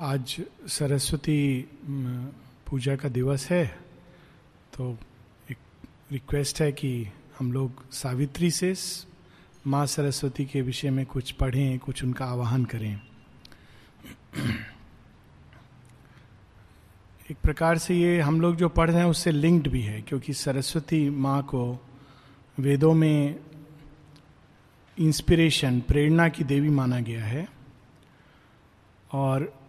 आज सरस्वती पूजा का दिवस है तो एक रिक्वेस्ट है कि हम लोग सावित्री से माँ सरस्वती के विषय में कुछ पढ़ें, कुछ उनका आवाहन करें। एक प्रकार से ये हम लोग जो पढ़ रहे हैं, उससे लिंक्ड भी है, क्योंकि सरस्वती माँ को वेदों में इंस्पिरेशन प्रेरणा की देवी माना गया है। और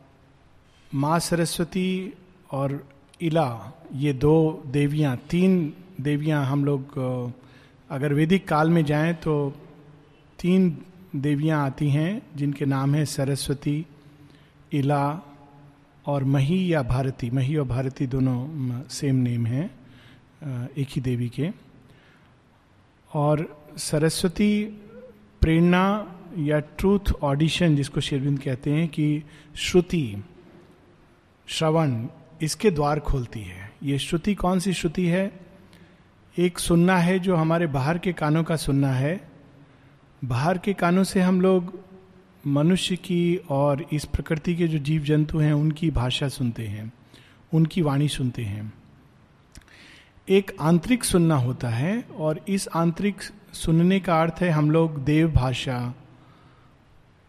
माँ सरस्वती और इला, ये दो देवियाँ, तीन देवियाँ हम लोग अगर वैदिक काल में जाएँ तो तीन देवियाँ आती हैं, जिनके नाम हैं सरस्वती, इला और मही या भारती। मही और भारती दोनों सेम नेम हैं एक ही देवी के। और सरस्वती प्रेरणा या ट्रूथ ऑडिशन जिसको शेरविंद कहते हैं कि श्रुति। श्रवण इसके द्वार खोलती है। ये श्रुति कौन सी श्रुति है? एक सुनना है जो हमारे बाहर के कानों का सुनना है। बाहर के कानों से हम लोग मनुष्य की और इस प्रकृति के जो जीव जंतु हैं, उनकी भाषा सुनते हैं, उनकी वाणी सुनते हैं। एक आंतरिक सुनना होता है और इस आंतरिक सुनने का अर्थ है हम लोग देव भाषा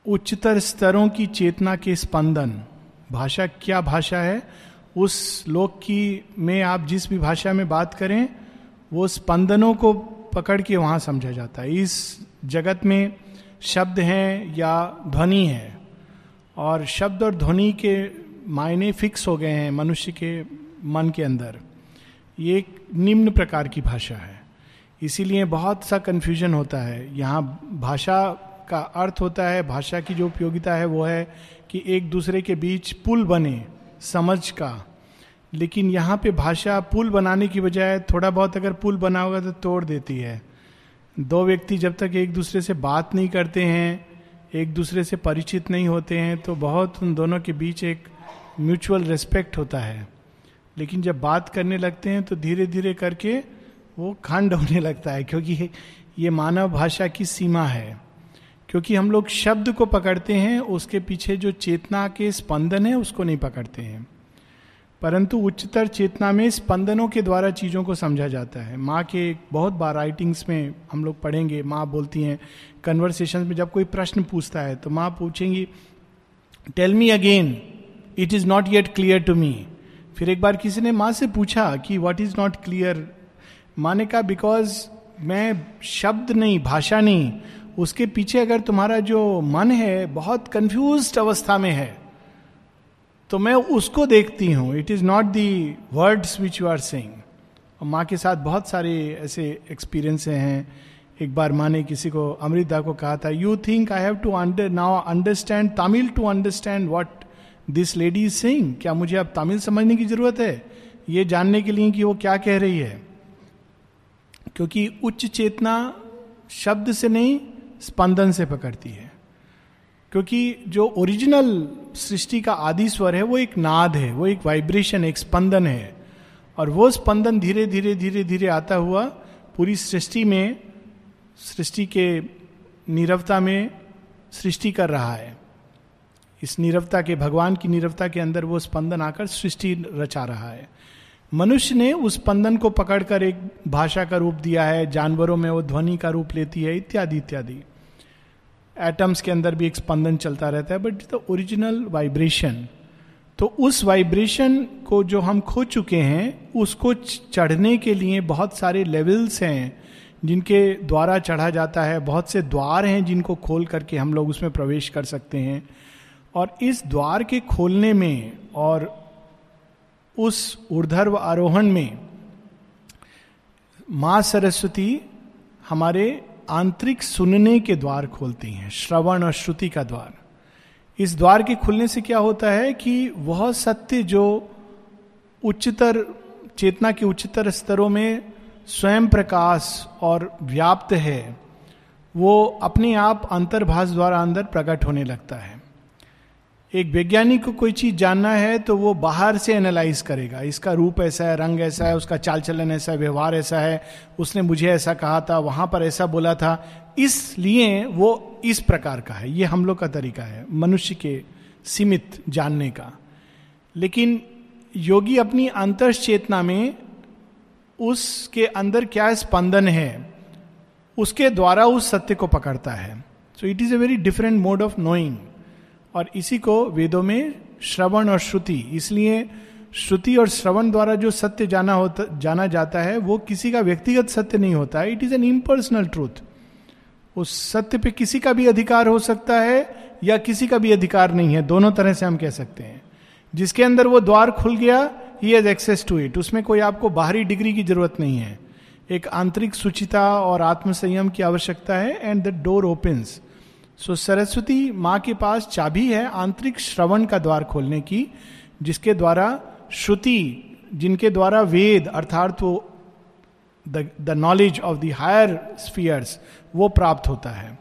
उच्चतर स्तरों की चेतना के स्पंदन। भाषा क्या भाषा है? उस लोक की में आप जिस भी भाषा में बात करें, वो स्पंदनों को पकड़ के वहाँ समझा जाता है। इस जगत में शब्द हैं या ध्वनि है, और शब्द और ध्वनि के मायने फिक्स हो गए हैं मनुष्य के मन के अंदर। ये एक निम्न प्रकार की भाषा है। इसीलिए बहुत सा कन्फ्यूज़न होता है। यहाँ भाषा का अर्थ होता है, भाषा की जो उपयोगिता है वो है कि एक दूसरे के बीच पुल बने, समझ का। लेकिन यहाँ पे भाषा पुल बनाने की बजाय थोड़ा बहुत अगर पुल बना होगा तो तोड़ देती है। दो व्यक्ति जब तक एक दूसरे से बात नहीं करते हैं, एक दूसरे से परिचित नहीं होते हैं तो बहुत उन दोनों के बीच एक म्यूचुअल रिस्पेक्ट होता है। लेकिन जब बात करने लगते हैं तो धीरे धीरे करके वो खंड होने लगता है, क्योंकि ये मानव भाषा की सीमा है। क्योंकि हम लोग शब्द को पकड़ते हैं, उसके पीछे जो चेतना के स्पंदन है, उसको नहीं पकड़ते हैं। परंतु उच्चतर चेतना में स्पंदनों के द्वारा चीज़ों को समझा जाता है। माँ के बहुत बार राइटिंग्स में हम लोग पढ़ेंगे, माँ बोलती हैं कन्वर्सेशन में जब कोई प्रश्न पूछता है तो माँ पूछेंगी tell me again it is not yet clear to me फिर एक बार किसी ने माँ से पूछा कि वट इज़ नॉट क्लियर माँ ने कहा बिकॉज़ मैं शब्द नहीं, भाषा नहीं उसके पीछे अगर तुम्हारा जो मन है बहुत कंफ्यूज अवस्था में है तो मैं उसको देखती हूँ। It is not the words which you are saying और माँ के साथ बहुत सारे ऐसे एक्सपीरियंस हैं। एक बार माँ ने किसी को, अमृता को कहा था you think I have to under now understand Tamil to understand what this lady is saying क्या मुझे अब तमिल समझने की ज़रूरत है? ये जानने के लिए कि वो क्या कह रही है। क्योंकि उच्च चेतना शब्द से नहीं स्पंदन से पकड़ती है। क्योंकि जो ओरिजिनल सृष्टि का आदि स्वर है, वो एक नाद है, वो एक वाइब्रेशन, एक स्पंदन है। और वो स्पंदन धीरे धीरे धीरे धीरे आता हुआ पूरी सृष्टि में, सृष्टि के नीरवता में सृष्टि कर रहा है। इस नीरवता के, भगवान की नीरवता के अंदर वो स्पंदन आकर सृष्टि रचा रहा है। मनुष्य ने उस स्पंदन को पकड़कर एक भाषा का रूप दिया है, जानवरों में वो ध्वनि का रूप लेती है, इत्यादि इत्यादि। एटम्स के अंदर भी एक स्पंदन चलता रहता है बट द ओरिजिनल वाइब्रेशन तो उस वाइब्रेशन को जो हम खो चुके हैं, उसको चढ़ने के लिए बहुत सारे लेवल्स हैं, जिनके द्वारा चढ़ा जाता है। बहुत से द्वार हैं जिनको खोल करके हम लोग उसमें प्रवेश कर सकते हैं। और इस द्वार के खोलने में और उस ऊर्धर्व आरोहण में माँ सरस्वती हमारे आंतरिक सुनने के द्वार खोलती हैं, श्रवण और श्रुति का द्वार। इस द्वार के खुलने से क्या होता है कि वह सत्य जो उच्चतर, चेतना के उच्चतर स्तरों में स्वयं प्रकाश और व्याप्त है, वो अपने आप अंतर्भाष द्वारा अंदर प्रकट होने लगता है। एक वैज्ञानिक को कोई चीज़ जानना है तो वो बाहर से एनालाइज करेगा। इसका रूप ऐसा है, रंग ऐसा है, उसका चाल चलन ऐसा है, व्यवहार ऐसा है, उसने मुझे ऐसा कहा था, वहाँ पर ऐसा बोला था। इसलिए वो इस प्रकार का है। ये हम लोग का तरीका है, मनुष्य के सीमित जानने का। लेकिन योगी अपनी अंतर चेतना में उसके अंदर क्या स्पंदन है, उसके द्वारा उस सत्य को पकड़ता है। So it is a very different mode of knowing और इसी को वेदों में श्रवण और श्रुति। इसलिए श्रुति और श्रवण द्वारा जो सत्य जाना होता, जाना जाता है, वो किसी का व्यक्तिगत सत्य नहीं होता। है it is an impersonal truth उस सत्य पे किसी का भी अधिकार हो सकता है या किसी का भी अधिकार नहीं है। दोनों तरह से हम कह सकते हैं। जिसके अंदर वो द्वार खुल गया ही हैज़ एक्सेस टू इट उसमें कोई आपको बाहरी डिग्री की ज़रूरत नहीं है। एक आंतरिक सुचिता और आत्मसंयम की आवश्यकता है and the door opens so Saraswati माँ के पास चाबी है आंतरिक श्रवण का द्वार खोलने की, जिसके द्वारा श्रुति, जिनके द्वारा वेद, अर्थात वो the knowledge of the higher spheres वो प्राप्त होता है।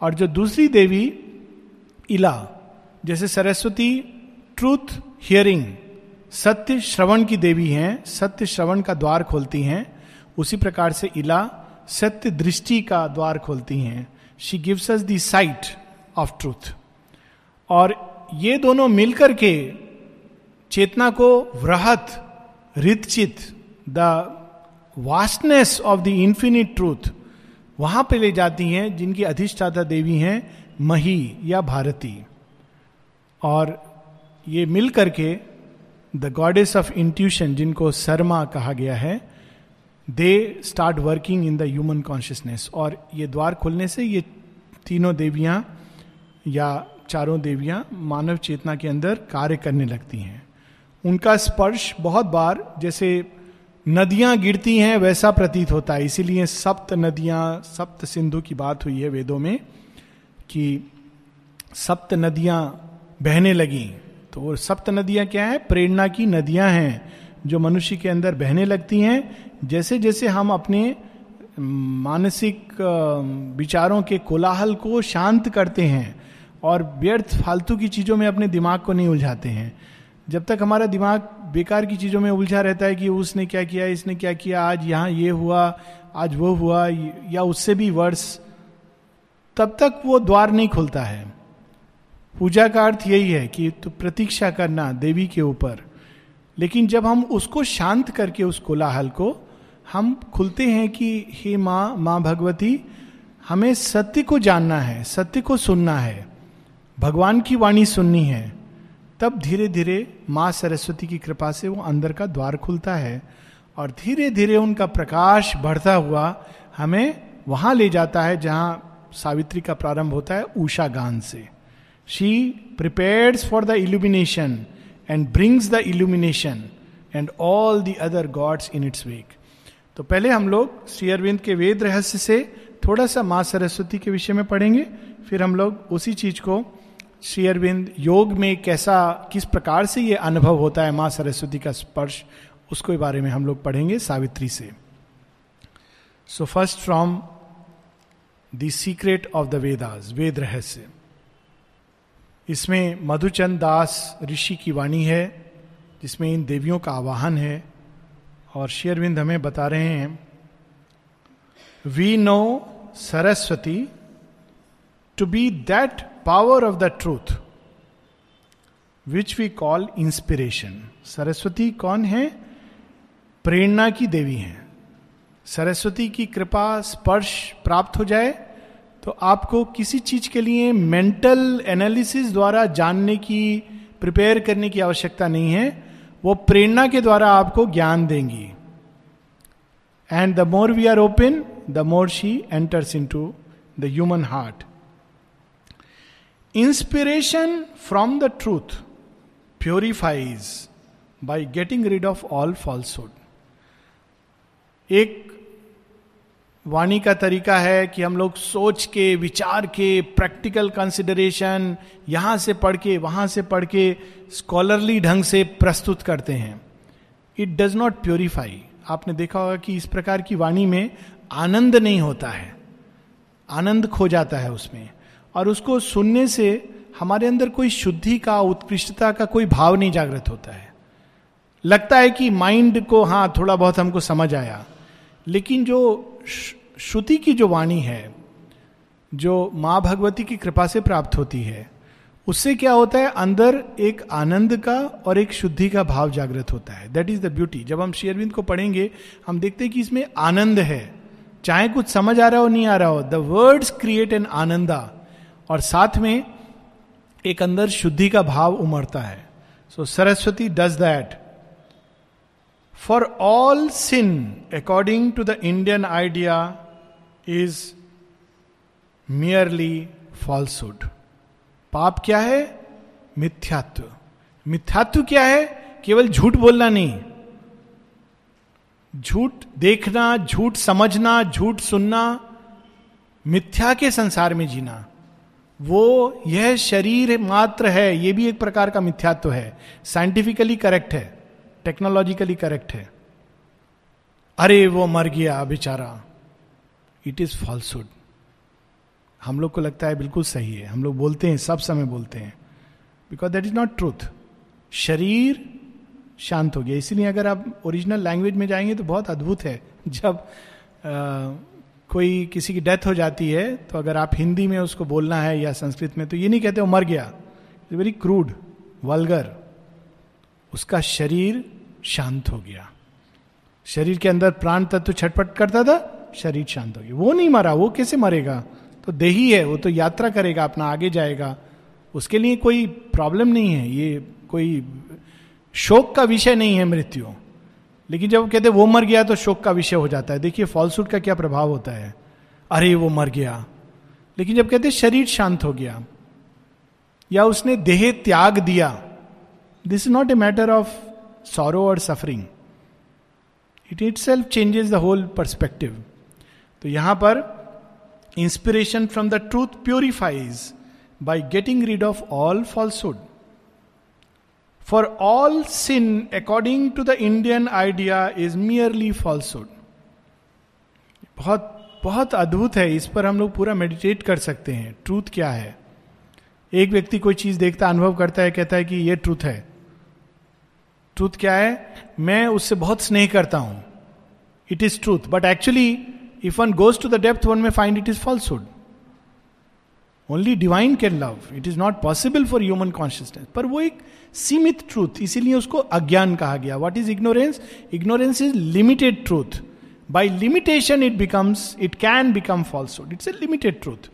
और जो दूसरी देवी, इला, जैसे सरस्वती ट्रूथ हियरिंग सत्य श्रवण की देवी हैं, सत्य श्रवण का द्वार खोलती हैं, उसी प्रकार से इला सत्य दृष्टि का द्वार खोलती हैं। She gives us the sight of truth और ये दोनों मिलकर के चेतना को वृहत, रितचित the vastness of the infinite truth वहाँ पे ले जाती हैं जिनकी अधिष्ठाता देवी हैं मही या भारती। और ये मिल करके द गॉडेस ऑफ़ इंट्यूशन जिनको शर्मा कहा गया है they start working in the human consciousness और ये द्वार खुलने से ये तीनों देवियाँ या चारों देवियाँ मानव चेतना के अंदर कार्य करने लगती हैं। उनका स्पर्श बहुत बार जैसे नदियाँ गिरती हैं वैसा प्रतीत होता है। इसीलिए सप्त नदियाँ, सप्त सिंधु की बात हुई है वेदों में कि सप्त नदियाँ बहने लगी। तो वो सप्त नदियाँ क्या है? प्रेरणा की नदियाँ हैं जो मनुष्य के अंदर बहने लगती हैं। जैसे जैसे हम अपने मानसिक विचारों के कोलाहल को शांत करते हैं और व्यर्थ फालतू की चीज़ों में अपने दिमाग को नहीं उलझाते हैं। जब तक हमारा दिमाग बेकार की चीज़ों में उलझा रहता है कि उसने क्या किया, इसने क्या किया, आज यहाँ ये हुआ, आज वो हुआ, या उससे भी वर्ष तब तक वो द्वार नहीं खुलता है। पूजा का अर्थ यही है कि तो प्रतीक्षा करना देवी के ऊपर। लेकिन जब हम उसको शांत करके, उस कोलाहल को हम खुलते हैं कि हे माँ माँ भगवती, हमें सत्य को जानना है, सत्य को सुनना है। भगवान की वाणी सुननी है। तब धीरे धीरे माँ सरस्वती की कृपा से वो अंदर का द्वार खुलता है और धीरे धीरे उनका प्रकाश बढ़ता हुआ हमें वहाँ ले जाता है जहाँ सावित्री का प्रारंभ होता है उषा गान से। She prepares for the illumination and brings the illumination and all the other gods in its wake तो पहले हम लोग श्री अरविंद के वेद रहस्य से थोड़ा सा माँ सरस्वती के विषय में पढ़ेंगे, फिर हम लोग उसी चीज़ को श्री अरविंद योग में कैसा, किस प्रकार से ये अनुभव होता है माँ सरस्वती का स्पर्श, उसके बारे में हम लोग पढ़ेंगे सावित्री से। So first from the secret of the Vedas Veda रहस्य। इसमें मधुचंद दास ऋषि की वाणी है, जिसमें इन देवियों का आवाहन है। और शेयरविंद हमें बता रहे हैं we know Saraswati to be that power of the truth which we call inspiration Saraswati कौन है? प्रेरणा की देवी है। सरस्वती की कृपा, स्पर्श प्राप्त हो जाए तो आपको किसी चीज़ के लिए मेंटल एनालिसिस द्वारा जानने की प्रिपेयर करने की आवश्यकता नहीं है। वो प्रेरणा के द्वारा आपको ज्ञान देंगी। And the more we are open the more she enters into the human heart inspiration from the truth purifies by getting rid of all falsehood एक वाणी का तरीका है कि हम लोग सोच के, विचार के प्रैक्टिकल कंसिडरेशन यहाँ से पढ़ के, वहाँ से पढ़ के स्कॉलरली ढंग से प्रस्तुत करते हैं। इट डज नॉट प्योरीफाई आपने देखा होगा कि इस प्रकार की वाणी में आनंद नहीं होता है। आनंद खो जाता है उसमें। और उसको सुनने से हमारे अंदर कोई शुद्धि का, उत्कृष्टता का कोई भाव नहीं जागृत होता है। लगता है कि माइंड को हाँ थोड़ा बहुत हमको समझ आया। लेकिन जो श्रुति की जो वाणी है, जो माँ भगवती की कृपा से प्राप्त होती है, उससे क्या होता है? अंदर एक आनंद का और एक शुद्धि का भाव जागृत होता है। दैट इज़ द ब्यूटी जब हम शेयरविंद को पढ़ेंगे, हम देखते हैं कि इसमें आनंद है। चाहे कुछ समझ आ रहा हो, नहीं आ रहा हो the words create an ananda और साथ में एक अंदर शुद्धि का भाव उमड़ता है। So Saraswati does that for all sin according to the Indian idea is merely falsehood पाप क्या है? मिथ्यात्व। मिथ्यात्व क्या है? केवल झूठ बोलना नहीं। झूठ देखना, झूठ समझना, झूठ सुनना, मिथ्या के संसार में जीना। वो यह शरीर मात्र है, ये भी एक प्रकार का मिथ्यात्व है। साइंटिफिकली करेक्ट है। टेक्नोलॉजिकली करेक्ट है। अरे वो मर गया बेचारा। इट इज़ फॉल्सुड हम लोग को लगता है बिल्कुल सही है। हम लोग बोलते हैं सब समय बोलते हैं। Because that is not truth शरीर शांत हो गया। इसीलिए अगर आप ओरिजिनल लैंग्वेज में जाएँगे तो बहुत अद्भुत है। जब आ, कोई किसी की डेथ हो जाती है तो अगर आप हिंदी में उसको बोलना है या संस्कृत में तो ये नहीं कहते वो मर गया। वेरी क्रूड वलगर उसका शरीर शांत हो गया। शरीर के अंदर प्राण तत्व छटपट करता था, शरीर शांत हो गया। वो नहीं मरा, वो कैसे मरेगा? तो देही है, वो तो यात्रा करेगा, अपना आगे जाएगा। उसके लिए कोई प्रॉब्लम नहीं है, ये कोई शोक का विषय नहीं है मृत्यु। लेकिन जब कहते वो मर गया तो शोक का विषय हो जाता है। देखिए फॉल्सूट का क्या प्रभाव होता है? अरे, वो मर गया। लेकिन जब कहते शरीर शांत हो गया, या उसने देह त्याग दिया this is not a matter of sorrow और suffering it itself changes the whole perspective तो यहाँ पर inspiration from the truth purifies by getting rid of all falsehood for all sin according to the Indian idea is merely falsehood बहुत बहुत अद्भुत है, इस पर हम लोग पूरा मेडिटेट कर सकते हैं ट्रूथ क्या है? एक व्यक्ति कोई चीज़ देखता, अनुभव करता है, कहता है कि यह ट्रूथ है। ट्रूथ क्या है मैं उससे बहुत स्नेह करता हूँ it is truth but actually If one goes to the depth, one may find it is falsehood. Only divine can love it is not possible for human consciousness पर वो एक सीमित ट्रूथ इसीलिए उसको अज्ञान कहा गया what is ignorance ignorance is limited truth by limitation it becomes it can become falsehood it's a limited truth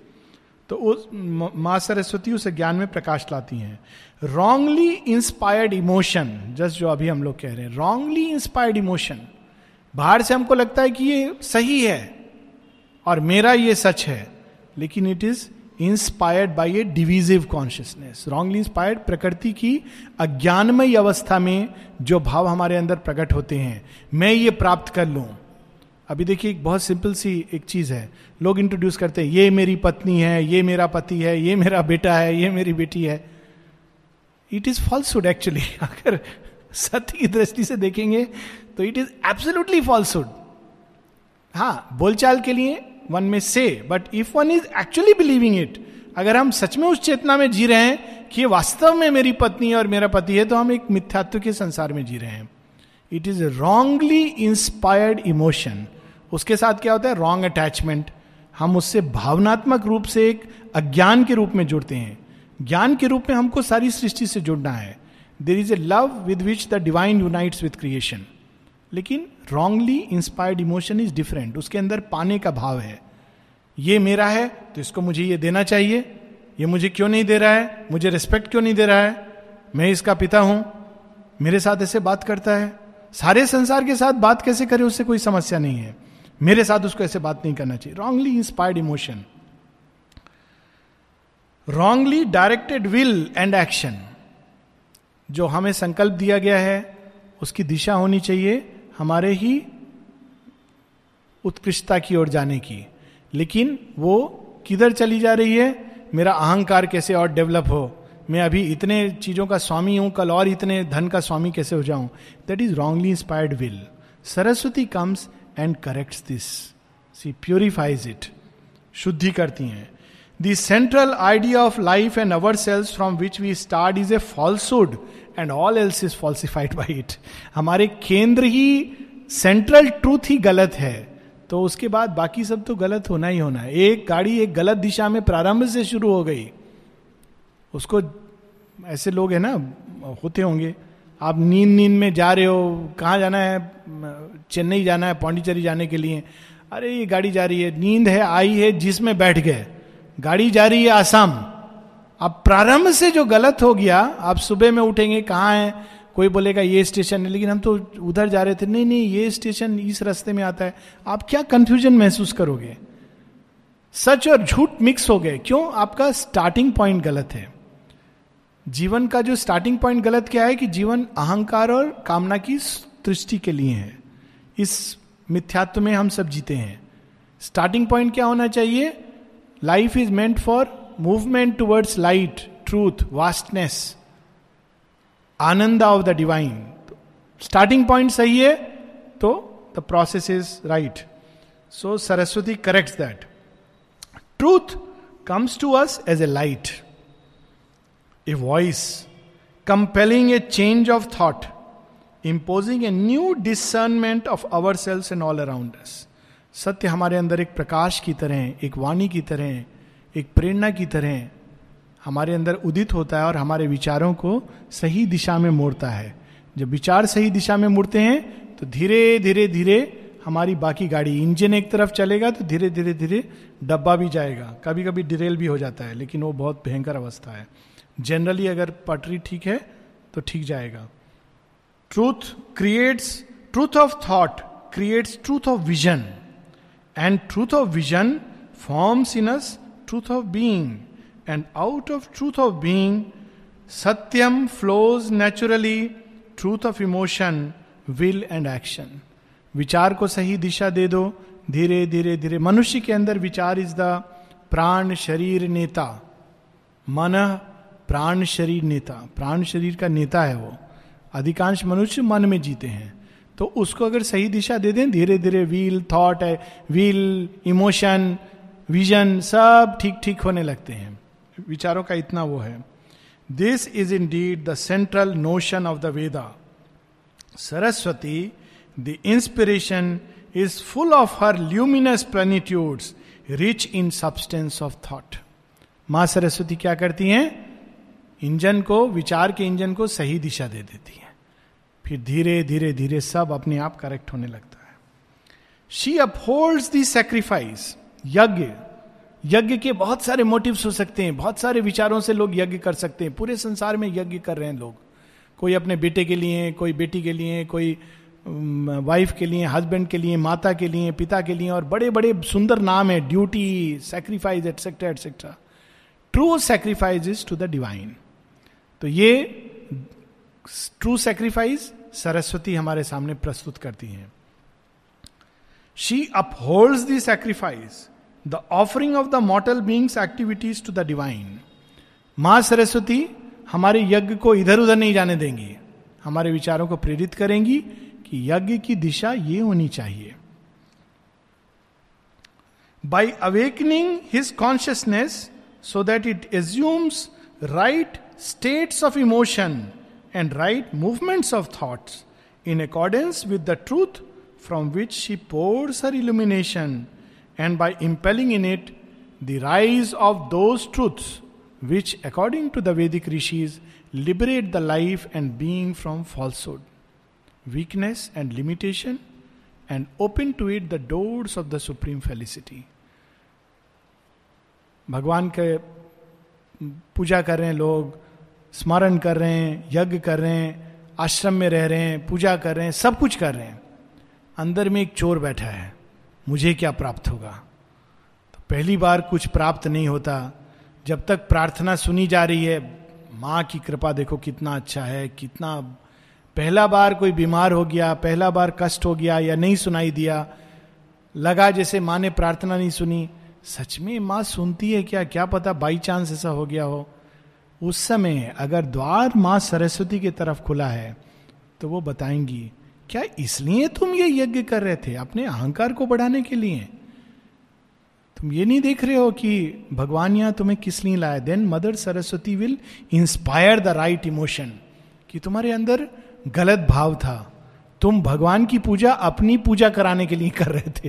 तो उस माँ सरस्वती उस ज्ञान में प्रकाश लाती हैं। रॉन्गली इंस्पायर्ड इमोशन जस्ट जो अभी हम लोग कह रहे हैं। रॉन्गली इंस्पायर्ड इमोशन बाहर से हमको लगता है कि ये सही है और मेरा ये सच है, लेकिन it is inspired by a divisive consciousness wrongly inspired प्रकृति की अज्ञानमय अवस्था में जो भाव हमारे अंदर प्रकट होते हैं, मैं ये प्राप्त कर लू। अभी देखिए एक बहुत सिंपल सी एक चीज़ है। लोग इंट्रोड्यूस करते हैं, ये मेरी पत्नी है, ये मेरा पति है, ये मेरा बेटा है, ये मेरी बेटी है। इट इज़ फॉल्सुड एक्चुअली अगर सत्य की दृष्टि से देखेंगे तो इट इज़ एब्सोल्युटली फॉल्सुड हाँ बोलचाल के लिए वन में से but if one is actually believing it अगर हम सच में उस चेतना में जी रहे हैं कि वास्तव में मेरी पत्नी और मेरा पति है तो हम एक मिथ्यात्व के संसार में जी रहे हैं। It is wrongly inspired emotion उसके साथ क्या होता है? रॉन्ग अटैचमेंट हम उससे भावनात्मक रूप से एक अज्ञान के रूप में जुड़ते हैं। ज्ञान के रूप में हमको सारी सृष्टि से जुड़ना है। There is a love with which the divine unites with creation लेकिन wrongly inspired emotion is different उसके अंदर पाने का भाव है। ये मेरा है तो इसको मुझे ये देना चाहिए। ये मुझे क्यों नहीं दे रहा है? मुझे रिस्पेक्ट क्यों नहीं दे रहा है? मैं इसका पिता हूँ। मेरे साथ ऐसे बात करता है। सारे संसार के साथ बात कैसे करे? उससे कोई समस्या नहीं है। मेरे साथ उसको ऐसे बात नहीं करना चाहिए। Wrongly inspired emotion wrongly directed will and action जो हमें संकल्प दिया गया है, उसकी दिशा होनी चाहिए हमारे ही उत्कृष्टता की ओर जाने की। लेकिन वो किधर चली जा रही है? मेरा अहंकार कैसे और डेवलप हो? मैं अभी इतने चीज़ों का स्वामी हूँ, कल और इतने धन का स्वामी कैसे हो जाऊँ? That is wrongly inspired will Saraswati comes and correct this she purifies it शुद्धि करती हैं the central idea of life and our selves from which we start is a falsehood and all else is falsified by it हमारे केंद्र ही central truth ही गलत है। तो उसके बाद बाकी सब तो गलत होना ही होना है। एक गाड़ी एक गलत दिशा में प्रारंभ से शुरू हो गई। उसको ऐसे लोग हैं ना, होते होंगे। आप नींद नींद में जा रहे हो, कहाँ जाना है? चेन्नई जाना है, पांडिचेरी जाने के लिए। अरे, ये गाड़ी जा रही है। नींद है, आई है, जिसमें बैठ गए। गाड़ी जा रही है आसाम। अब प्रारंभ से जो गलत हो गया, आप सुबह में उठेंगे, कहाँ है? कोई बोलेगा, ये स्टेशन है। लेकिन हम तो उधर जा रहे थे। नहीं नहीं, ये स्टेशन इस रास्ते में आता है। आप क्या कंफ्यूजन महसूस करोगे? सच और झूठ मिक्स हो गए। क्यों? आपका स्टार्टिंग पॉइंट गलत है। जीवन का जो स्टार्टिंग पॉइंट गलत क्या है कि जीवन अहंकार और कामना की दृष्टि के लिए है। इस मिथ्यात्व में हम सब जीते हैं। स्टार्टिंग पॉइंट क्या होना चाहिए? Life is meant for movement towards light truth vastness ananda of the divine starting point सही है तो the process is right so Saraswati correct that truth comes to us as a light a voice compelling a change of thought imposing a new discernment of our selves and all around सत्य हमारे अंदर एक प्रकाश की तरह एक वाणी की तरह एक प्रेरणा की तरह हमारे अंदर उदित होता है और हमारे विचारों को सही दिशा में मोड़ता है। जब विचार सही दिशा में मुड़ते हैं तो धीरे धीरे धीरे हमारी बाकी गाड़ी इंजन एक तरफ़ चलेगा तो धीरे धीरे धीरे डब्बा भी जाएगा। कभी कभी डिरेल भी हो जाता है, लेकिन वो बहुत भयंकर अवस्था है। जनरली अगर पटरी ठीक है तो ठीक जाएगा। Truth creates truth of thought creates truth of vision and truth of vision forms in us truth of being and out of truth of being satyam flows naturally truth of emotion will and action विचार को सही दिशा दे दो धीरे धीरे धीरे मनुष्य के अंदर विचार इज़ द प्राण शरीर नेता मन प्राण शरीर नेता, प्राण शरीर का नेता है वो। अधिकांश मनुष्य मन में जीते हैं। तो उसको अगर सही दिशा दे दें धीरे धीरे व्हील थॉट है व्हील इमोशन विजन सब ठीक ठीक होने लगते हैं। विचारों का इतना वो है। This is indeed the central notion of the Veda Saraswati the inspiration is full of her luminous plenitudes rich in substance of thought माँ सरस्वती क्या करती हैं? इंजन को, विचार के इंजन को सही दिशा दे देती है। फिर धीरे धीरे धीरे सब अपने आप करेक्ट होने लगता है। शी अपहोल्ड्स दी सेक्रीफाइस यज्ञ। यज्ञ के बहुत सारे मोटिव्स हो सकते हैं, बहुत सारे विचारों से लोग यज्ञ कर सकते हैं। पूरे संसार में यज्ञ कर रहे हैं लोग। कोई अपने बेटे के लिए, कोई बेटी के लिए, कोई वाइफ के लिए हस्बैंड के लिए, माता के लिए, पिता के लिए, और बड़े बड़े सुंदर नाम है duty sacrifice et cetera et cetera true sacrifice is to the divine तो ये ट्रू सेक्रीफाइस सरस्वती हमारे सामने प्रस्तुत करती हैं। She upholds the sacrifice the offering of the mortal beings activities to the divine माँ सरस्वती हमारे यज्ञ को इधर उधर नहीं जाने देंगी। हमारे विचारों को प्रेरित करेंगी कि यज्ञ की दिशा ये होनी चाहिए। By awakening his consciousness so that it assumes right states of emotion and right movements of thoughts in accordance with the truth from which she pours her illumination, and by impelling in it the rise of those truths which, according to the Vedic rishis, liberate the life and being from falsehood, weakness, and limitation, and open to it the doors of the supreme felicity. भगवान के पूजा कर रहे हैं लोग स्मरण कर रहे हैं, यज्ञ कर रहे हैं, आश्रम में रह रहे हैं, पूजा कर रहे हैं, सब कुछ कर रहे हैं। अंदर में एक चोर बैठा है। मुझे क्या प्राप्त होगा? तो पहली बार कुछ प्राप्त नहीं होता। जब तक प्रार्थना सुनी जा रही है, माँ की कृपा देखो कितना अच्छा है, कितना पहला बार कोई बीमार हो गया, पहला बार कष्ट हो गया या नहीं सुनाई दिया, लगा जैसे माँ ने प्रार्थना नहीं सुनी। सच में माँ सुनती है क्या? क्या पता बाई चांस ऐसा हो गया हो। उस समय अगर द्वार माँ सरस्वती की तरफ़ खुला है तो वो बताएँगी, क्या इसलिए तुम ये यज्ञ कर रहे थे अपने अहंकार को बढ़ाने के लिए? तुम ये नहीं देख रहे हो कि भगवान यहाँ तुम्हें किस लिए लाया then mother Saraswati will inspire the right emotion कि तुम्हारे अंदर गलत भाव था। तुम भगवान की पूजा अपनी पूजा कराने के लिए कर रहे थे।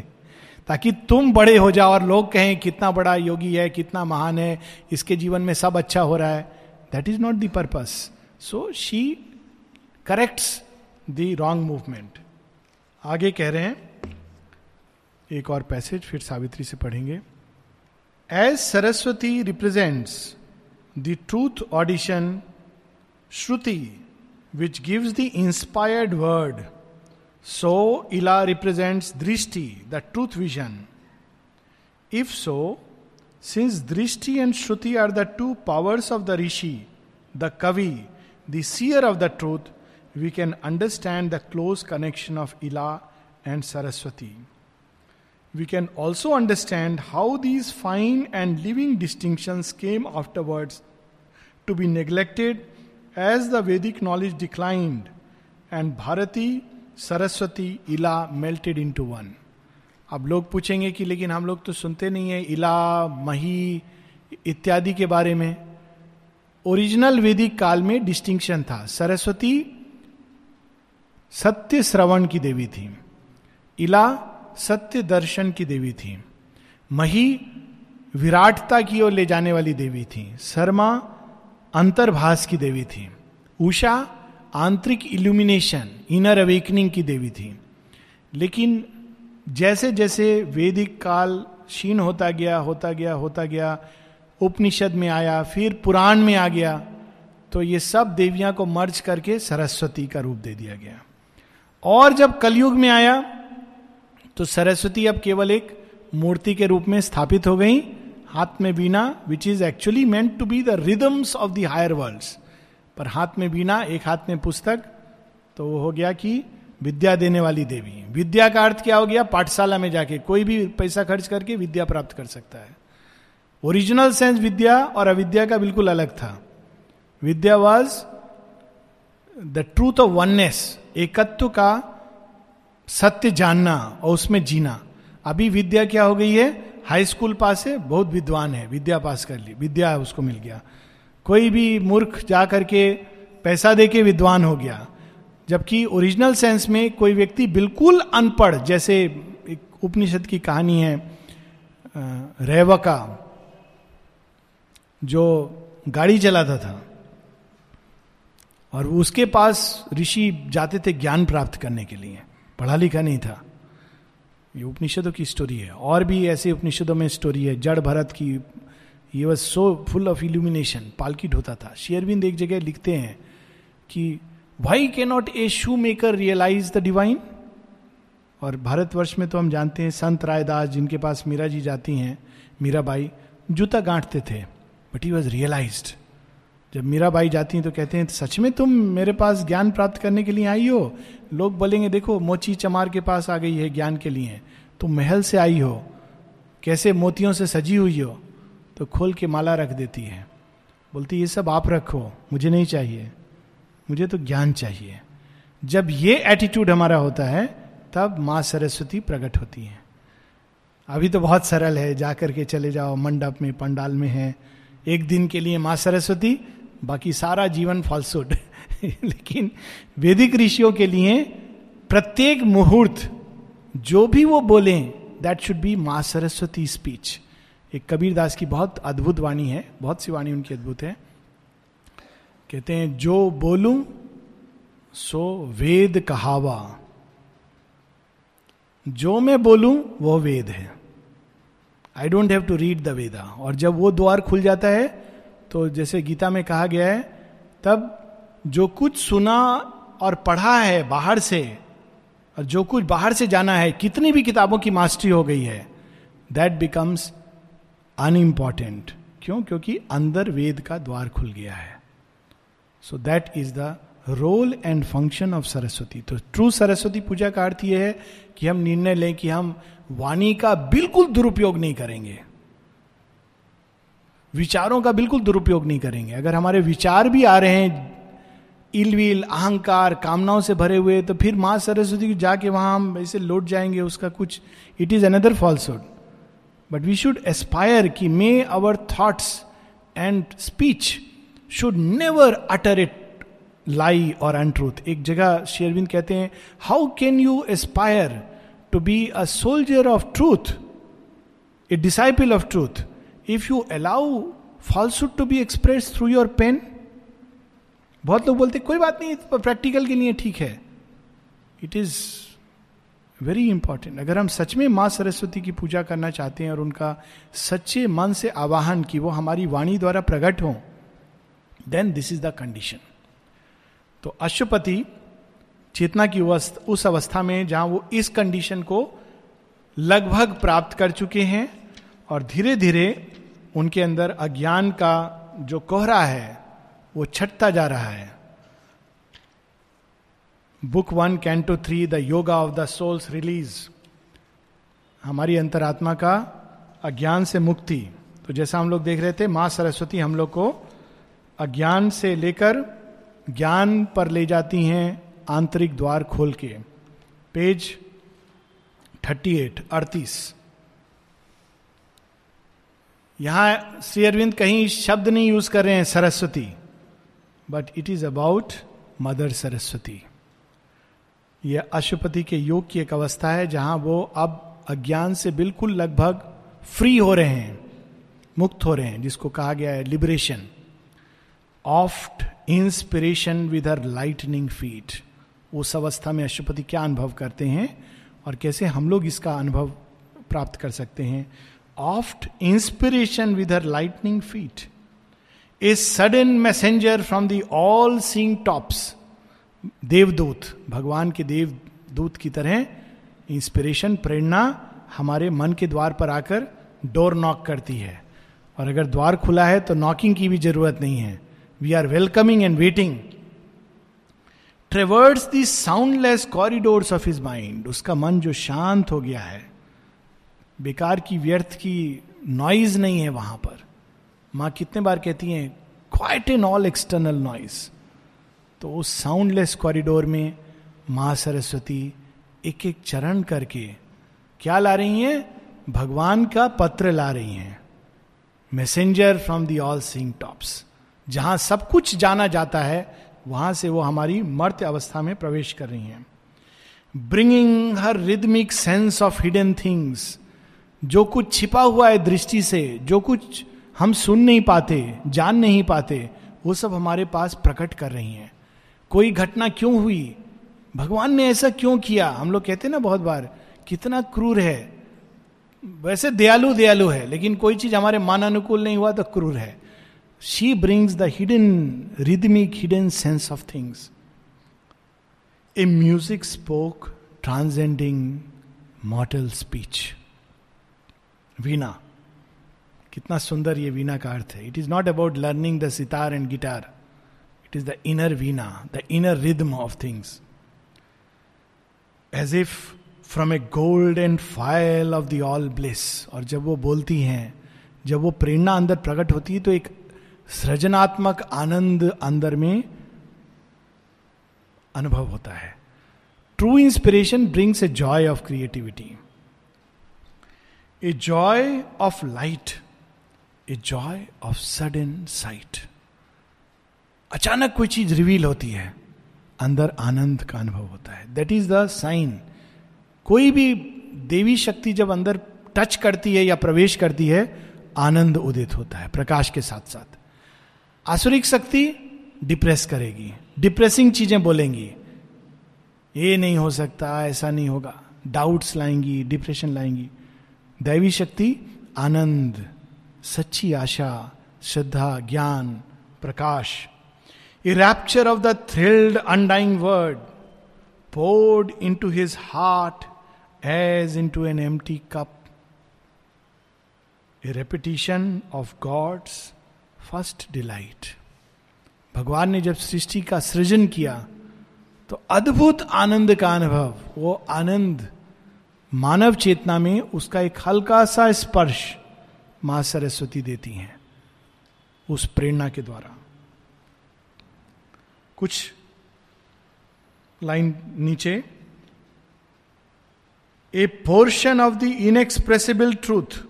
ताकि तुम बड़े हो जाओ और लोग कहें, कितना बड़ा योगी है, कितना महान है, इसके जीवन में सब अच्छा हो रहा है। That is not the so she corrects the wrong movement आगे कह रहे हैं, एक और पैसेज फिर सावित्री से पढ़ेंगे। As Saraswati represents the truth audition shruti which gives the inspired word so Ila represents drishti the truth vision if so Since Drishti and Shruti are the two powers of the Rishi, the Kavi, the seer of the truth, we can understand the close connection of Ila and Saraswati. We can also understand how these fine and living distinctions came afterwards to be neglected as the Vedic knowledge declined and Bharati, Saraswati, Ila melted into one. अब लोग पूछेंगे कि लेकिन हम लोग तो सुनते नहीं है, इला, मही इत्यादि के बारे में। ओरिजिनल वैदिक काल में डिस्टिंक्शन था। सरस्वती सत्य श्रवण की देवी थी। इला सत्य दर्शन की देवी थी। मही विराटता की ओर ले जाने वाली देवी थी। शर्मा अंतर्भाष की देवी थी। उषा आंतरिक इल्यूमिनेशन इनर अवेकनिंग की देवी थी। लेकिन जैसे जैसे वैदिक काल क्षीण होता गया होता गया होता गया, उपनिषद में आया, फिर पुराण में आ गया तो ये सब देवियाँ को मर्ज करके सरस्वती का रूप दे दिया गया। और जब कलयुग में आया तो सरस्वती अब केवल एक मूर्ति के रूप में स्थापित हो गई, हाथ में veena which is actually meant to be the rhythms of the higher world पर हाथ में बीना एक हाथ में पुस्तक तो वो हो गया कि विद्या देने वाली देवी विद्या का अर्थ क्या हो गया? पाठशाला में जाके कोई भी पैसा खर्च करके विद्या प्राप्त कर सकता है। ओरिजिनल सेंस विद्या और अविद्या का बिल्कुल अलग था। Vidya was the truth of oneness एकत्व का सत्य जानना और उसमें जीना। अभी विद्या क्या हो गई है? हाई स्कूल पास है, बहुत विद्वान है, विद्या पास कर ली, विद्या उसको मिल गया। कोई भी मूर्ख जा करके पैसा दे के विद्वान हो गया। जबकि ओरिजिनल सेंस में कोई व्यक्ति बिल्कुल अनपढ़, जैसे एक उपनिषद की कहानी है रेवका जो गाड़ी चलाता था, और उसके पास ऋषि जाते थे ज्ञान प्राप्त करने के लिए। पढ़ा लिखा नहीं था। ये उपनिषदों की स्टोरी है। और भी ऐसे उपनिषदों में स्टोरी है। जड़ भरत की, ये was so full of illumination पालकिट होता था। शेयरबिंद एक जगह लिखते हैं कि why can not a shoemaker realise the divine और भारतवर्ष में तो हम जानते हैं, संत रायदास जिनके पास मीरा जी जाती हैं, मीराबाई जूता गांठते थे बट ही वॉज़ रियलाइज्ड जब मीराबाई जाती हैं तो कहते हैं, सच में तुम मेरे पास ज्ञान प्राप्त करने के लिए आई हो? लोग बोलेंगे, देखो, मोची चमार के पास आ गई है ज्ञान के लिए। तुम महल से आई हो। कैसे मोतियों से सजी हुई हो? तो खोल के माला रख देती है। बोलती ये सब आप रखो, मुझे नहीं चाहिए। मुझे तो ज्ञान चाहिए। जब ये एटीट्यूड हमारा होता है, तब माँ सरस्वती प्रकट होती है। अभी तो बहुत सरल है, जाकर के चले जाओ, मंडप में, पंडाल में है। एक दिन के लिए माँ सरस्वती, बाकी सारा जीवन फॉल्सुड लेकिन वैदिक ऋषियों के लिए प्रत्येक मुहूर्त, जो भी वो बोले दैट शुड बी माँ सरस्वती स्पीच एक कबीर दास की बहुत अद्भुत वाणी है, बहुत सी वाणी उनकी अद्भुत है। कहते हैं, जो बोलू, सो वेद कहावा। जो मैं बोलूँ, वो वेद है। I don't have to read the Veda और जब वो द्वार खुल जाता है तो जैसे गीता में कहा गया है, तब जो कुछ सुना और पढ़ा है बाहर से, और जो कुछ बाहर से जाना है, कितनी भी किताबों की मास्टरी हो गई है दैट बिकम्स अनइम्पॉर्टेंट क्यों? क्योंकि अंदर वेद का द्वार खुल गया है। So that is the role and function of Saraswati तो ट्रू सरस्वती पूजा का अर्थ यह है कि हम निर्णय लें कि हम वाणी का बिल्कुल दुरुपयोग नहीं करेंगे। विचारों का बिल्कुल दुरुपयोग नहीं करेंगे। अगर हमारे विचार भी आ रहे हैं, इलविल, अहंकार, कामनाओं से भरे हुए तो फिर माँ सरस्वती को जाके वहाँ हम ऐसे लौट जाएँगे, उसका कुछ it is another falsehood but we should aspire कि may our thoughts and speech should never utter it lie और अनट्रूथ एक जगह शेरविंद कहते हैं how can you aspire to be a soldier of truth a disciple of truth if you allow falsehood to be express through your pen बहुत लोग बोलते, कोई बात नहीं प्रैक्टिकल के लिए ठीक है. इट इज़ वेरी इंपॉर्टेंट अगर हम सच में माँ सरस्वती की पूजा करना चाहते हैं और उनका सच्चे मन से आवाहन की वो हमारी वाणी द्वारा प्रकट हो then this is the condition तो अशुपति चेतना की उस अवस्था में जहाँ वो इस कंडीशन को लगभग प्राप्त कर चुके हैं और धीरे धीरे उनके अंदर अज्ञान का जो कोहरा है, वो छटता जा रहा है। Book one, canto three, the yoga of the soul's release. हमारी अंतरात्मा का अज्ञान से मुक्ति। तो जैसा हम लोग देख रहे थे, माँ सरस्वती हम लोग को अज्ञान से लेकर ज्ञान पर ले जाती हैं आंतरिक द्वार खोल के। पेज थर्टी एट अड़तीस। यहाँ श्री अरविंद कहीं शब्द नहीं यूज़ कर रहे हैं, Saraswati. But it is about mother Saraswati यह अशुपति के योग की एक अवस्था है, जहाँ वो अब अज्ञान से बिल्कुल लगभग फ्री हो रहे हैं, मुक्त हो रहे हैं, जिसको कहा गया है liberation oft inspiration with her lightning feet उस अवस्था में अशुपति क्या अनुभव करते हैं और कैसे हम लोग इसका अनुभव प्राप्त कर सकते हैं? Oft inspiration with her lightning feet a sudden messenger from the all seeing tops देवदूत भगवान के देवदूत की तरह इंस्पिरेशन प्रेरणा हमारे मन के द्वार पर आकर डोर नॉक करती है। और अगर द्वार खुला है तो नॉकिंग की भी ज़रूरत नहीं है। We are welcoming and waiting traversed the soundless corridors of his mind उसका मन जो शांत हो गया है, बेकार की, व्यर्थ की नॉइज़ नहीं है वहाँ पर। माँ कितने बार कहती हैं quiet in all external noise तो उस साउंडलेस कॉरिडोर में माँ सरस्वती एक एक चरण करके क्या ला रही हैं? भगवान का पत्र ला रही हैं। Messenger from the all seeing tops जहाँ सब कुछ जाना जाता है, वहाँ से वो हमारी मर्त्य अवस्था में प्रवेश कर रही हैं। Bringing her rhythmic sense of hidden things जो कुछ छिपा हुआ है दृष्टि से, जो कुछ हम सुन नहीं पाते, जान नहीं पाते, वो सब हमारे पास प्रकट कर रही हैं। कोई घटना क्यों हुई? भगवान ने ऐसा क्यों किया? हम लोग कहते ना बहुत बार, कितना क्रूर है। वैसे दयालु दयालु है, लेकिन कोई चीज़ हमारे मान अनुकूल नहीं हुआ तो क्रूर है। She brings the hidden rhythmic hidden sense of things a music spoke transcending mortal speech वीणा कितना सुंदर ये वीणा का अर्थ है। It is not about learning the sitar and guitar it is the inner veena the inner rhythm of things as if from a golden phial of the all bliss और जब वो बोलती हैं, जब वो प्रेरणा अंदर प्रकट होती है तो एक सृजनात्मक आनंद अंदर में अनुभव होता है। True inspiration brings a joy of creativity a joy of light a joy of sudden sight अचानक कोई चीज़ रिवील होती है। अंदर आनंद का अनुभव होता है। दैट इज़ द साइन कोई भी देवी शक्ति जब अंदर टच करती है या प्रवेश करती है, आनंद उदित होता है, प्रकाश के साथ साथ आसुरिक शक्ति डिप्रेस करेगी। डिप्रेसिंग चीज़ें बोलेंगी, ये नहीं हो सकता, ऐसा नहीं होगा। डाउट्स लाएँगी, डिप्रेशन लाएँगी। दैवी शक्ति, आनंद, सच्ची आशा, श्रद्धा, ज्ञान, प्रकाश। A rapture of the thrilled undying word poured into his heart as into an empty cup a repetition of God's first delight. भगवान ने जब सृष्टि का सृजन किया तो अद्भुत आनंद का अनुभव, वो आनंद मानव चेतना में उसका एक हल्का सा स्पर्श माँ सरस्वती देती हैं, उस प्रेरणा के द्वारा। कुछ लाइन नीचे a portion of the inexpressible truth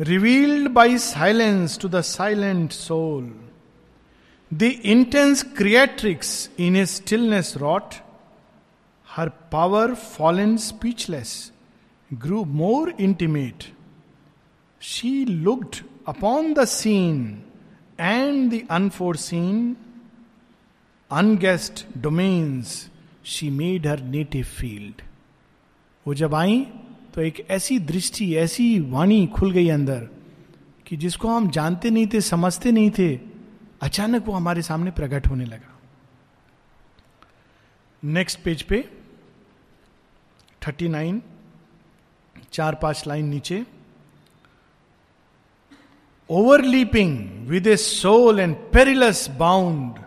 revealed by silence to the silent soul the intense creatrix in a stillness wrought her power fallen speechless grew more intimate she looked upon the scene and the unforeseen unguessed domains she made her native field वो जब आई तो एक ऐसी दृष्टि, ऐसी वाणी खुल गई अंदर कि जिसको हम जानते नहीं थे, समझते नहीं थे, अचानक वो हमारे सामने प्रकट होने लगा। नेक्स्ट पेज पे थर्टी नाइन चार पाँच लाइन नीचे। Overleaping with a sole and perilous bound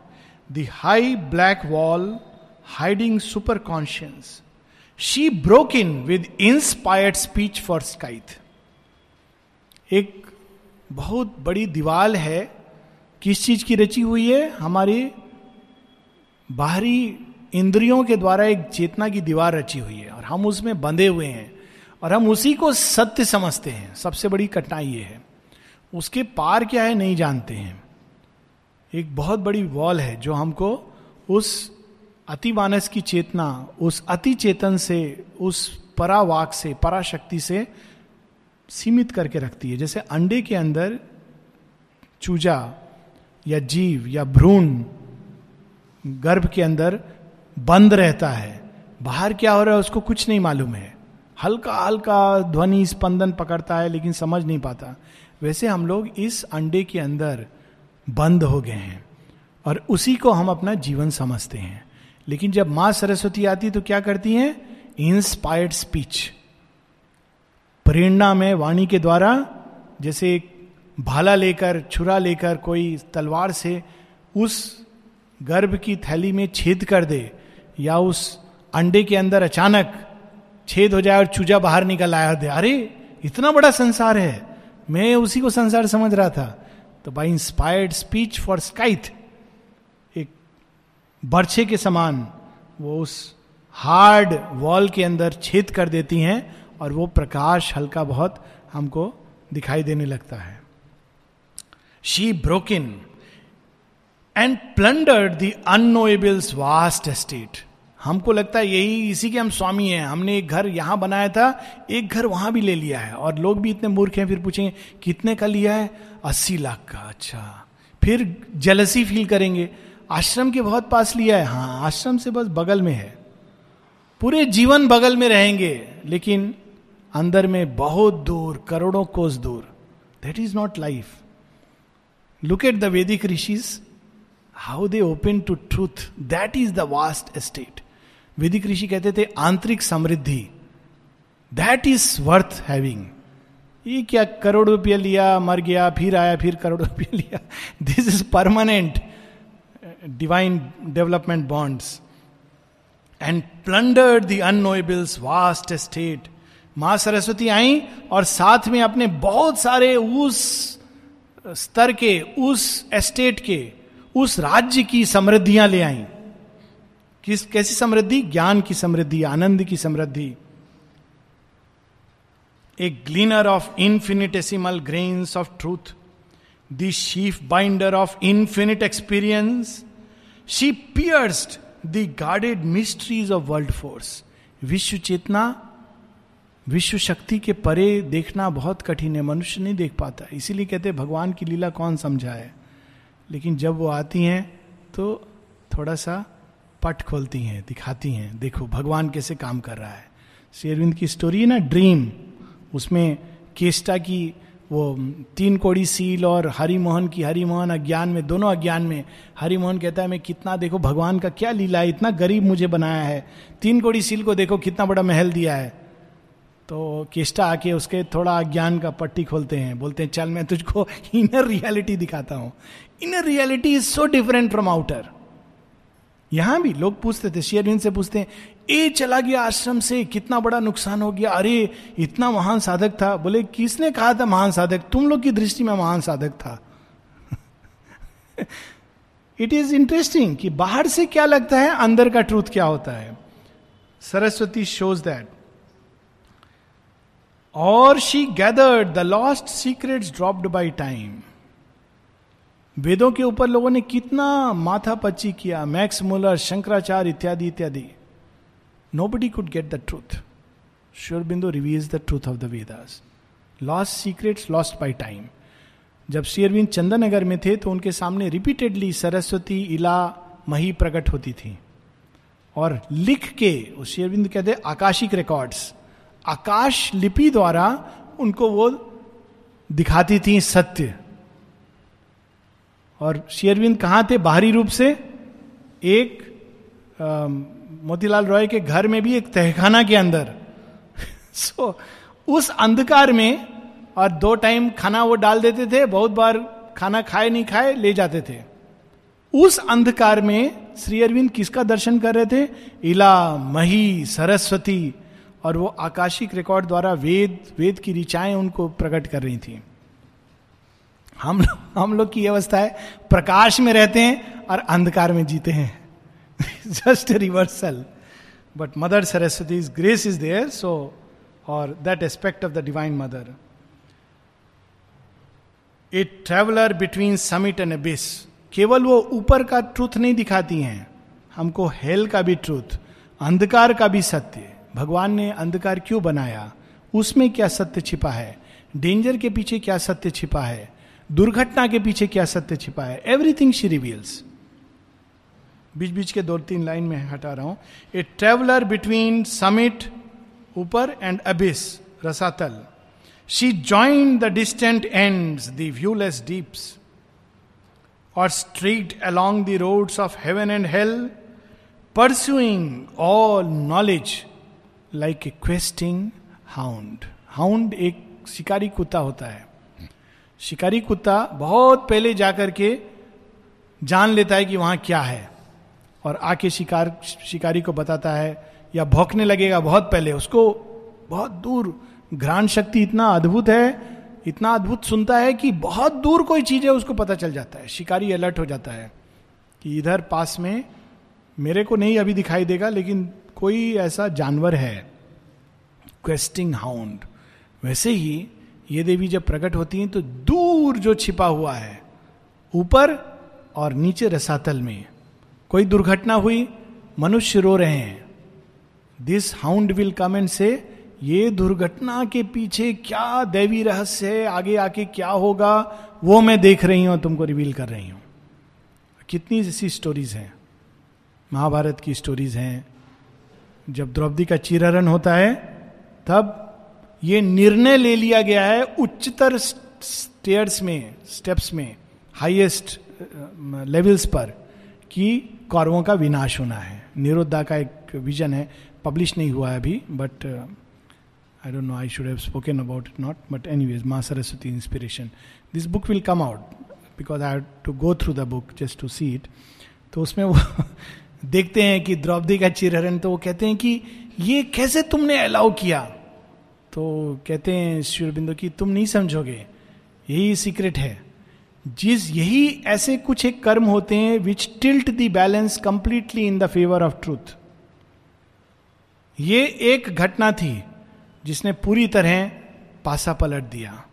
the high black wall hiding superconscience she broke in with inspired speech for scythe एक बहुत बड़ी दीवाल है किस चीज़ की रची हुई है? हमारी बाहरी इंद्रियों के द्वारा एक चेतना की दीवार रची हुई है और हम उसमें बंधे हुए हैं और हम उसी को सत्य समझते हैं। सबसे बड़ी कठिनाई ये है। उसके पार क्या है नहीं जानते हैं। एक बहुत बड़ी वॉल है जो हमको उस अतिमानस की चेतना, उस अति चेतन से, उस परावाक से, पराशक्ति से सीमित करके रखती है। जैसे अंडे के अंदर चूजा या जीव या भ्रूण गर्भ के अंदर बंद रहता है। बाहर क्या हो रहा है उसको कुछ नहीं मालूम है। हल्का हल्का ध्वनि, स्पंदन पकड़ता है, लेकिन समझ नहीं पाता। वैसे हम लोग इस अंडे के अंदर बंद हो गए हैं और उसी को हम अपना जीवन समझते हैं। लेकिन जब माँ सरस्वती आती तो क्या करती हैं? इंस्पायर्ड स्पीच प्रेरणा में, वाणी के द्वारा, जैसे भाला लेकर, छुरा लेकर कोई तलवार से उस गर्भ की थैली में छेद कर दे, या उस अंडे के अंदर अचानक छेद हो जाए और चूजा बाहर निकल आया दे, अरे, इतना बड़ा संसार है। मैं उसी को संसार समझ रहा था। तो by inspired speech for scythe बर्छे के समान वो उस हार्ड वॉल के अंदर छेद कर देती हैं और वो प्रकाश हल्का बहुत हमको दिखाई देने लगता है। She broke in and plundered the unknowable's vast estate हमको लगता है यही इसी के हम स्वामी हैं। हमने एक घर यहाँ बनाया था, एक घर वहाँ भी ले लिया है और लोग भी इतने मूर्ख हैं, फिर पूछेंगे, कितने का लिया है? अस्सी लाख का। अच्छा। फिर जलसी फील करेंगे। आश्रम के बहुत पास लिया है। हाँ आश्रम से बस बगल में है। पूरे जीवन बगल में रहेंगे, लेकिन अंदर में बहुत दूर, करोड़ों कोस दूर। That is not life look at the Vedic rishis how they open to truth that is the vast estate वैदिक ऋषि कहते थे, आंतरिक समृद्धि दैट इज़ वर्थ हैविंग ये क्या करोड़ रुपया लिया, मर गया, फिर आया, फिर करोड़ रुपया लिया। This is permanent divine development bonds and plundered the unknowable's vast estate माँ सरस्वती आई और साथ में अपने बहुत सारे उस स्तर के उस एस्टेट के उस राज्य की समृद्धियाँ ले आई किस कैसी समृद्धि ज्ञान की समृद्धि आनंद की समृद्धि a gleaner of infinitesimal grains of truth the sheaf binder of infinite experience she pierced the guarded mysteries of world force विश्व चेतना विश्व शक्ति के परे देखना बहुत कठिन है मनुष्य नहीं देख पाता इसीलिए कहते भगवान की लीला कौन समझा है लेकिन जब वो आती हैं तो थोड़ा सा पट खोलती हैं दिखाती हैं देखो भगवान कैसे काम कर रहा है शेरविंद की स्टोरी है ना ड्रीम उसमें केस्टा की वो तीन कोड़ी सील और हरिमोहन की, हरिमोहन अज्ञान में, दोनों अज्ञान में, हरिमोहन कहता है, मैं कितना देखो, भगवान का क्या लीला है, इतना गरीब मुझे बनाया है। तीन कोड़ी सील को देखो, कितना बड़ा महल दिया है। तो केष्टा आके उसके थोड़ा अज्ञान का पट्टी खोलते हैं, बोलते हैं, चल, मैं तुझको इनर रियलिटी दिखाता हूँ। Inner reality is so different from outer यहाँ भी लोग पूछते थे शेयरविन से पूछते हैं, ए, चला गया आश्रम से, कितना बड़ा नुकसान हो गया? अरे, इतना महान साधक था। बोले, किसने कहा था महान साधक? तुम लोग की दृष्टि में महान साधक था। इट इज़ इंटरेस्टिंग कि बाहर से क्या लगता है, अंदर का ट्रूथ क्या होता है। सरस्वती शोज़ दैट और she gathered the lost secret dropped by time वेदों के ऊपर लोगों ने कितना माथा पच्ची किया, मैक्स मुलर, शंकराचार्य इत्यादि इत्यादि। Nobody could get the truth Sri Aurobindo reveals the truth of the Vedas lost secrets lost by time जब शेयरविंद चंदनगर में थे तो उनके सामने रिपीटेडली सरस्वती, इला, मही प्रकट होती थी। और लिख के शेरविंद कहते आकाशिक रिकॉर्ड्स आकाश लिपि द्वारा उनको वो दिखाती थी सत्य। और शेरविंद कहाँ थे? बाहरी रूप से एक मोतीलाल रॉय के घर में भी एक तहखाना के अंदर। सो so, उस अंधकार में और दो टाइम खाना वो डाल देते थे बहुत बार खाना खाए नहीं खाए ले जाते थे। उस अंधकार में श्री अरविंद किसका दर्शन कर रहे थे? इला मही सरस्वती। और वो आकाशिक रिकॉर्ड द्वारा वेद वेद की ऋचाएँ उनको प्रकट कर रही थी। हम हम लोग की अवस्था है, प्रकाश में रहते हैं और अंधकार में जीते हैं। Just reversal but mother Saraswati is grace is there so और that aspect of the divine mother a traveller between summit and abyss केवल वो ऊपर का ट्रूथ नहीं दिखाती हैं। हमको हेल का भी ट्रूथ अंधकार का भी सत्य। भगवान ने अंधकार क्यों बनाया? उसमें क्या सत्य छिपा है? डेंजर के पीछे क्या सत्य छिपा है? दुर्घटना के पीछे क्या सत्य छिपा है? एवरीथिंग शी रिवील्स बीच बीच के दो तीन लाइन में हटा रहा हूँ। ए ट्रेवलर बिटवीन समिट ऊपर एंड अबिस रसातल she join the distant and the viewless deeps और strayed along the roads of heaven and hell pursuing all knowledge like a questing hound hound एक शिकारी कुत्ता होता है। शिकारी कुत्ता बहुत पहले जाकर के जान लेता है कि वहाँ क्या है। और आके शिकार, शिकारी को बताता है, या भौंकने लगेगा बहुत पहले। उसको बहुत दूर, घ्राण शक्ति इतना अद्भुत है, इतना अद्भुत सुनता है कि बहुत दूर कोई चीज़ है, उसको पता चल जाता है। शिकारी अलर्ट हो जाता है कि इधर पास में मेरे को नहीं अभी दिखाई देगा, लेकिन कोई ऐसा जानवर है। क्वेस्टिंग हाउंड वैसे ही ये देवी जब प्रकट होती हैं तो दूर जो छिपा हुआ है, ऊपर और नीचे रसातल में, कोई दुर्घटना हुई, मनुष्य रो रहे हैं। This hound will come and से ये दुर्घटना के पीछे क्या दैवी रहस्य है? आगे आके क्या होगा? वो मैं देख रही हूँ, तुमको रिवील कर रही हूँ। कितनी ऐसी स्टोरीज हैं। महाभारत की स्टोरीज हैं। जब द्रौपदी का चिरहरण होता है, तब ये निर्णय ले लिया गया है उच्चतर स्टेयर्स में स्टेप्स में हाईएस्ट लेवल्स पर कि कौरवों का विनाश होना है। निरुद्धा का एक विजन है पब्लिश नहीं हुआ है अभी but I don't know I should have spoken about it not but any ways माँ Saraswati inspiration this book will come out because I have to go through the book just to see it तो उसमें वो देखते हैं कि द्रौपदी का चिरहरण तो वो कहते हैं कि ये कैसे तुमने अलाउ किया? तो कहते हैं शिवरबिंदु की, तुम नहीं समझोगे। यही सीक्रेट है। जिस, यही ऐसे कुछ एक कर्म होते हैं which tilt the balance completely in the favour of truth ये एक घटना थी जिसने पूरी तरह पासा पलट दिया।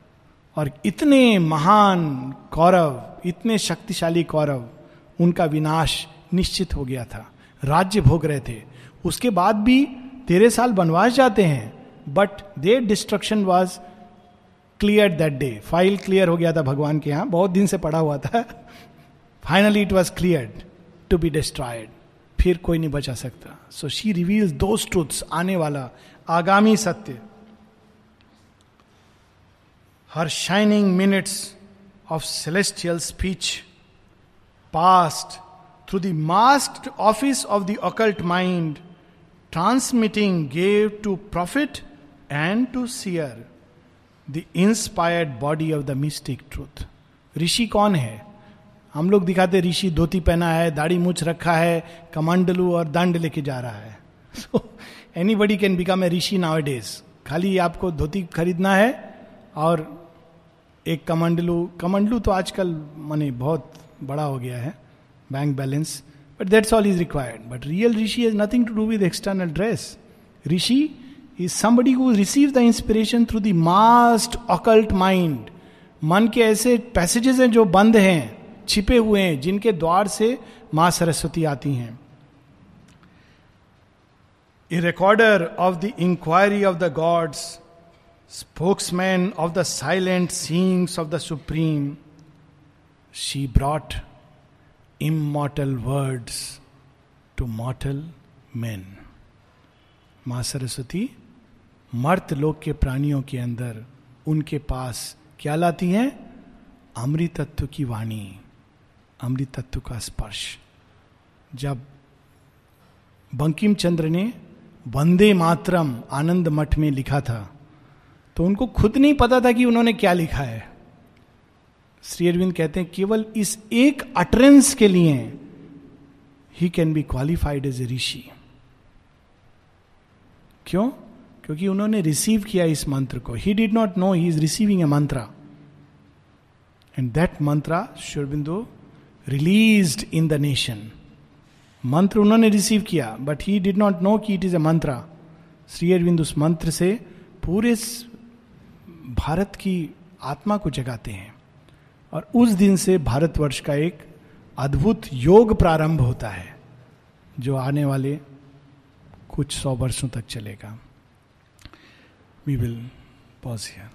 और इतने महान कौरव, इतने शक्तिशाली कौरव, उनका विनाश निश्चित हो गया था। राज्य भोग रहे थे। उसके बाद भी तेरह साल बनवास जाते हैं। But the destruction was clear that day file clear हो गया था भगवान के यहाँ। बहुत दिन से पड़ा हुआ था। Finally it was clear to be destroyed फिर कोई नहीं बचा सकता। सो शी रिवील्स दो आने वाला आगामी सत्य। Her shining minutes of celestial speech passed through the mask office of the occult mind transmitting gave to prophet and to seer the inspired body of the mystic truth ऋषि कौन है? हम लोग दिखाते ऋषि धोती पहना है, दाढ़ी मुछ रखा है, कमंडलू और दंड लेके जा रहा है। So anybody can become a rishi nowadays खाली आपको धोती खरीदना है और एक कमंडलू कमंडलू तो आजकल माने बहुत बड़ा हो गया है bank balance but that's all is required but real rishi has nothing to do with external dress rishi is somebody who receive the inspiration through the masked occult mind मन के ऐसे पैसेजेस हैं जो बंद हैं, छिपे हुए हैं, जिनके द्वार से माँ सरस्वती आती हैं। A recorder of the inquiry of the gods spokesman of the silent seeings of the supreme she brought immortal words to mortal man माँ सरस्वती मर्त लोक के प्राणियों के अंदर उनके पास क्या लाती हैं? अमृत तत्व की वाणी अमृत तत्व का स्पर्श। जब बंकिम चंद्र ने वंदे मातरम आनंद मठ में लिखा था तो उनको खुद नहीं पता था कि उन्होंने क्या लिखा है। श्री अरविंद कहते हैं, केवल इस एक अटरेंस के लिए he can be qualified as a rishi क्यों? क्योंकि उन्होंने रिसीव किया इस मंत्र को। He did not know he is receiving a mantra and that mantra Sri Aurobindo release in the nation मंत्र उन्होंने रिसीव किया but he did not know कि it is a mantra Shri Aurobindo उस मंत्र से पूरे भारत की आत्मा को जगाते हैं। और उस दिन से भारतवर्ष का एक अद्भुत योग प्रारंभ होता है, जो आने वाले कुछ सौ वर्षों तक चलेगा। We will pause here